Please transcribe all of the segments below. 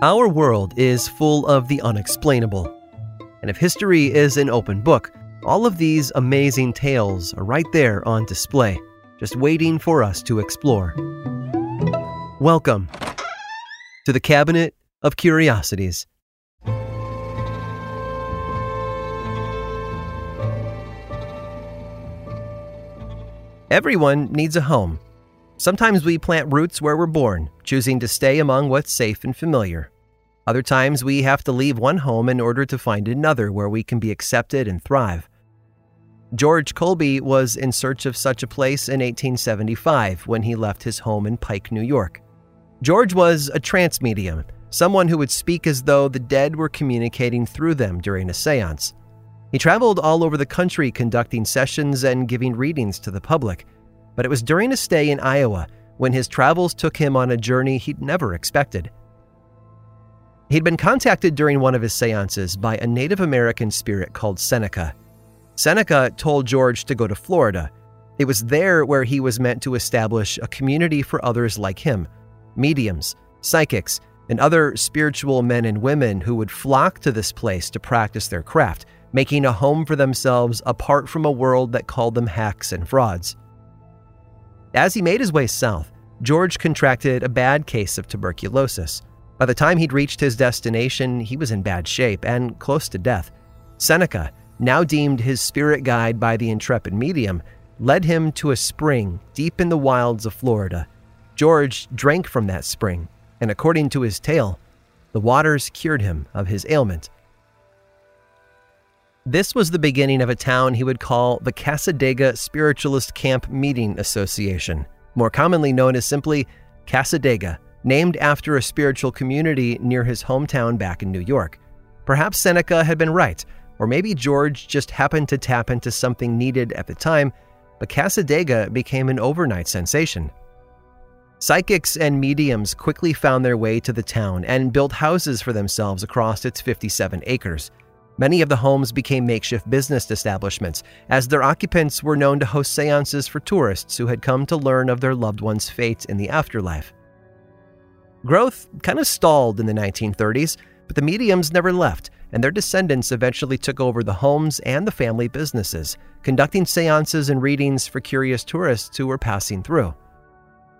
Our world is full of the unexplainable. And if history is an open book, all of these amazing tales are right there on display, just waiting for us to explore. Welcome to the Cabinet of Curiosities. Everyone needs a home. Sometimes we plant roots where we're born, choosing to stay among what's safe and familiar. Other times we have to leave one home in order to find another where we can be accepted and thrive. George Colby was in search of such a place in 1875 when he left his home in Pike, New York. George was a trance medium, someone who would speak as though the dead were communicating through them during a seance. He traveled all over the country conducting sessions and giving readings to the public, but it was during a stay in Iowa when his travels took him on a journey he'd never expected. He'd been contacted during one of his seances by a Native American spirit called Seneca. Seneca told George to go to Florida. It was there where he was meant to establish a community for others like him mediums, psychics, and other spiritual men and women who would flock to this place to practice their craft making a home for themselves apart from a world that called them hacks and frauds. As he made his way south, George contracted a bad case of tuberculosis. By the time he'd reached his destination, he was in bad shape and close to death. Seneca, now deemed his spirit guide by the intrepid medium, led him to a spring deep in the wilds of Florida. George drank from that spring, and according to his tale, the waters cured him of his ailment. This was the beginning of a town he would call the Cassadaga Spiritualist Camp Meeting Association, more commonly known as simply Cassadaga, named after a spiritual community near his hometown back in New York. Perhaps Seneca had been right, or maybe George just happened to tap into something needed at the time, but Cassadaga became an overnight sensation. Psychics and mediums quickly found their way to the town and built houses for themselves across its 57 acres. Many of the homes became makeshift business establishments, as their occupants were known to host seances for tourists who had come to learn of their loved one's fate in the afterlife. Growth kind of stalled in the 1930s, but the mediums never left, and their descendants eventually took over the homes and the family businesses, conducting seances and readings for curious tourists who were passing through.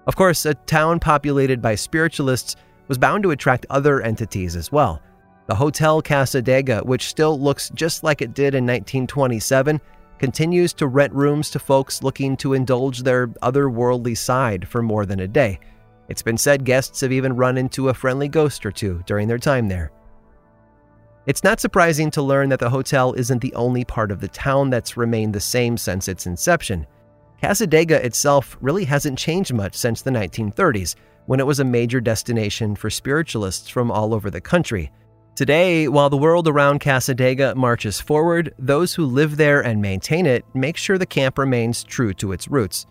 Of course, a town populated by spiritualists was bound to attract other entities as well the Hotel Cassadaga, which still looks just like it did in 1927, continues to rent rooms to folks looking to indulge their otherworldly side for more than a day. It's been said guests have even run into a friendly ghost or two during their time there. It's not surprising to learn that the hotel isn't the only part of the town that's remained the same since its inception. Cassadaga itself really hasn't changed much since the 1930s, when it was a major destination for spiritualists from all over the country. Today, while the world around Cassadaga marches forward, those who live there and maintain it make sure the camp remains true to its roots.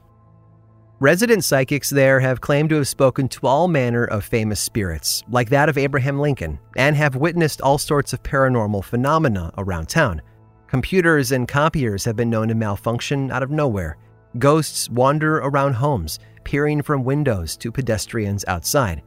Resident psychics there have claimed to have spoken to all manner of famous spirits, like that of Abraham Lincoln, and have witnessed all sorts of paranormal phenomena around town. Computers and copiers have been known to malfunction out of nowhere. Ghosts wander around homes, peering from windows to pedestrians outside.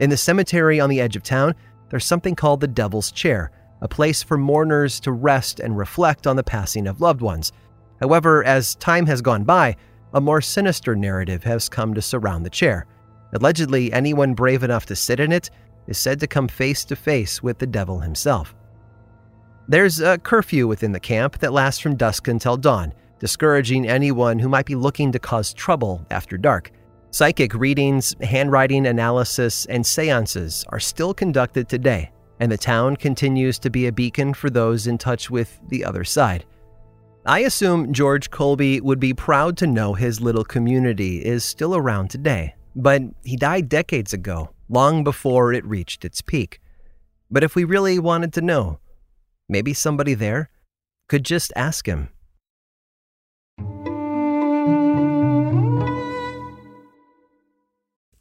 In the cemetery on the edge of town, there's something called the Devil's Chair, a place for mourners to rest and reflect on the passing of loved ones. However, as time has gone by, a more sinister narrative has come to surround the chair. Allegedly, anyone brave enough to sit in it is said to come face to face with the devil himself. There's a curfew within the camp that lasts from dusk until dawn, discouraging anyone who might be looking to cause trouble after dark. Psychic readings, handwriting analysis, and seances are still conducted today, and the town continues to be a beacon for those in touch with the other side. I assume George Colby would be proud to know his little community is still around today, but he died decades ago, long before it reached its peak. But if we really wanted to know, maybe somebody there could just ask him.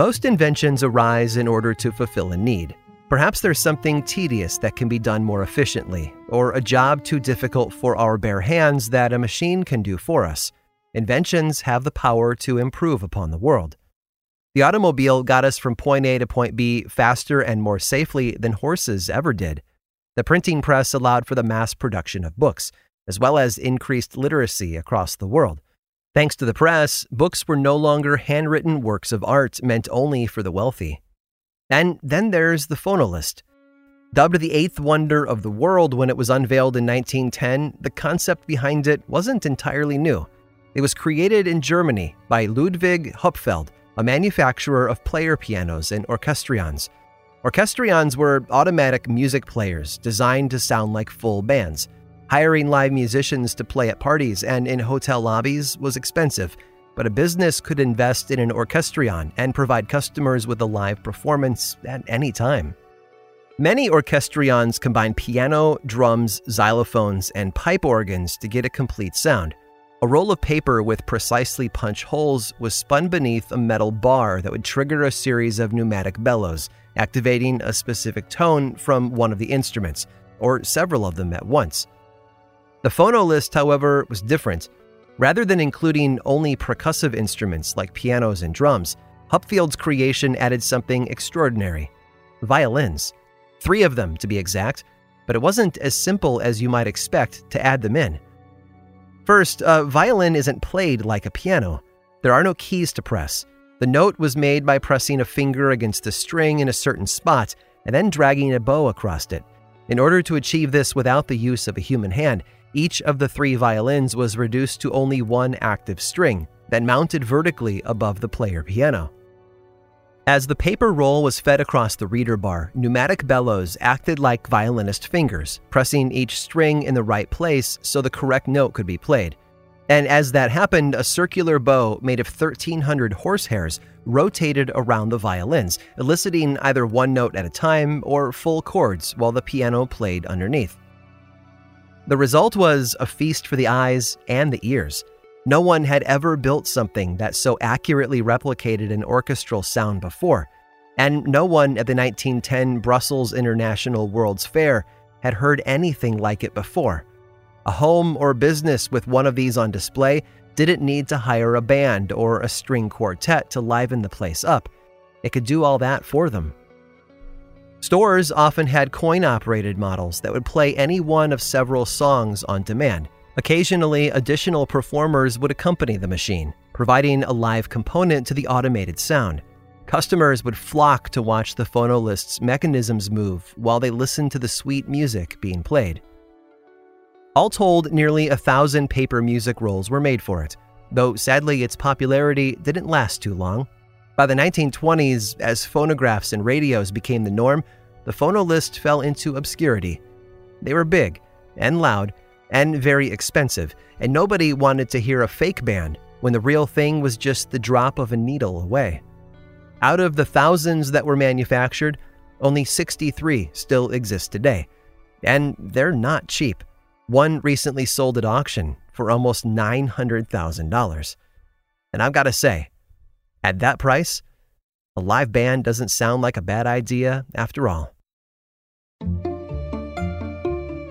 Most inventions arise in order to fulfill a need. Perhaps there's something tedious that can be done more efficiently, or a job too difficult for our bare hands that a machine can do for us. Inventions have the power to improve upon the world. The automobile got us from point A to point B faster and more safely than horses ever did. The printing press allowed for the mass production of books, as well as increased literacy across the world. Thanks to the press, books were no longer handwritten works of art meant only for the wealthy. And then there's the Phonoliszt. Dubbed the eighth wonder of the world when it was unveiled in 1910, the concept behind it wasn't entirely new. It was created in Germany by Ludwig Hupfeld, a manufacturer of player pianos and orchestrions. Orchestrions were automatic music players designed to sound like full bands. Hiring live musicians to play at parties and in hotel lobbies was expensive, but a business could invest in an orchestrion and provide customers with a live performance at any time. Many orchestrions combine piano, drums, xylophones, and pipe organs to get a complete sound. A roll of paper with precisely punched holes was spun beneath a metal bar that would trigger a series of pneumatic bellows, activating a specific tone from one of the instruments, or several of them at once. The Phonoliszt, however, was different. Rather than including only percussive instruments like pianos and drums, Hupfeld's creation added something extraordinary violins. Three of them, to be exact, but it wasn't as simple as you might expect to add them in. First, a violin isn't played like a piano. There are no keys to press. The note was made by pressing a finger against a string in a certain spot and then dragging a bow across it. In order to achieve this without the use of a human hand, each of the three violins was reduced to only one active string, then mounted vertically above the player piano. As the paper roll was fed across the reader bar, pneumatic bellows acted like violinist fingers, pressing each string in the right place so the correct note could be played. And as that happened, a circular bow made of 1,300 horsehairs rotated around the violins, eliciting either one note at a time or full chords while the piano played underneath. The result was a feast for the eyes and the ears. No one had ever built something that so accurately replicated an orchestral sound before, and no one at the 1910 Brussels International World's Fair had heard anything like it before. A home or business with one of these on display didn't need to hire a band or a string quartet to liven the place up. It could do all that for them. Stores often had coin operated models that would play any one of several songs on demand. Occasionally, additional performers would accompany the machine, providing a live component to the automated sound. Customers would flock to watch the Phonoliszt's mechanisms move while they listened to the sweet music being played. All told, nearly a thousand paper music rolls were made for it, though sadly its popularity didn't last too long. By the 1920s, as phonographs and radios became the norm, the Phonoliszt fell into obscurity. They were big and loud and very expensive, and nobody wanted to hear a fake band when the real thing was just the drop of a needle away. Out of the thousands that were manufactured, only 63 still exist today, and they're not cheap. One recently sold at auction for almost $900,000. And I've got to say, at that price, a live band doesn't sound like a bad idea after all.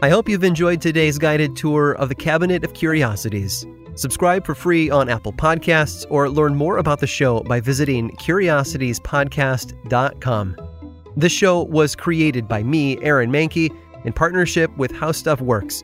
I hope you've enjoyed today's guided tour of the Cabinet of Curiosities. Subscribe for free on Apple Podcasts or learn more about the show by visiting curiositiespodcast.com. This show was created by me, Aaron Mahnke, in partnership with How Stuff Works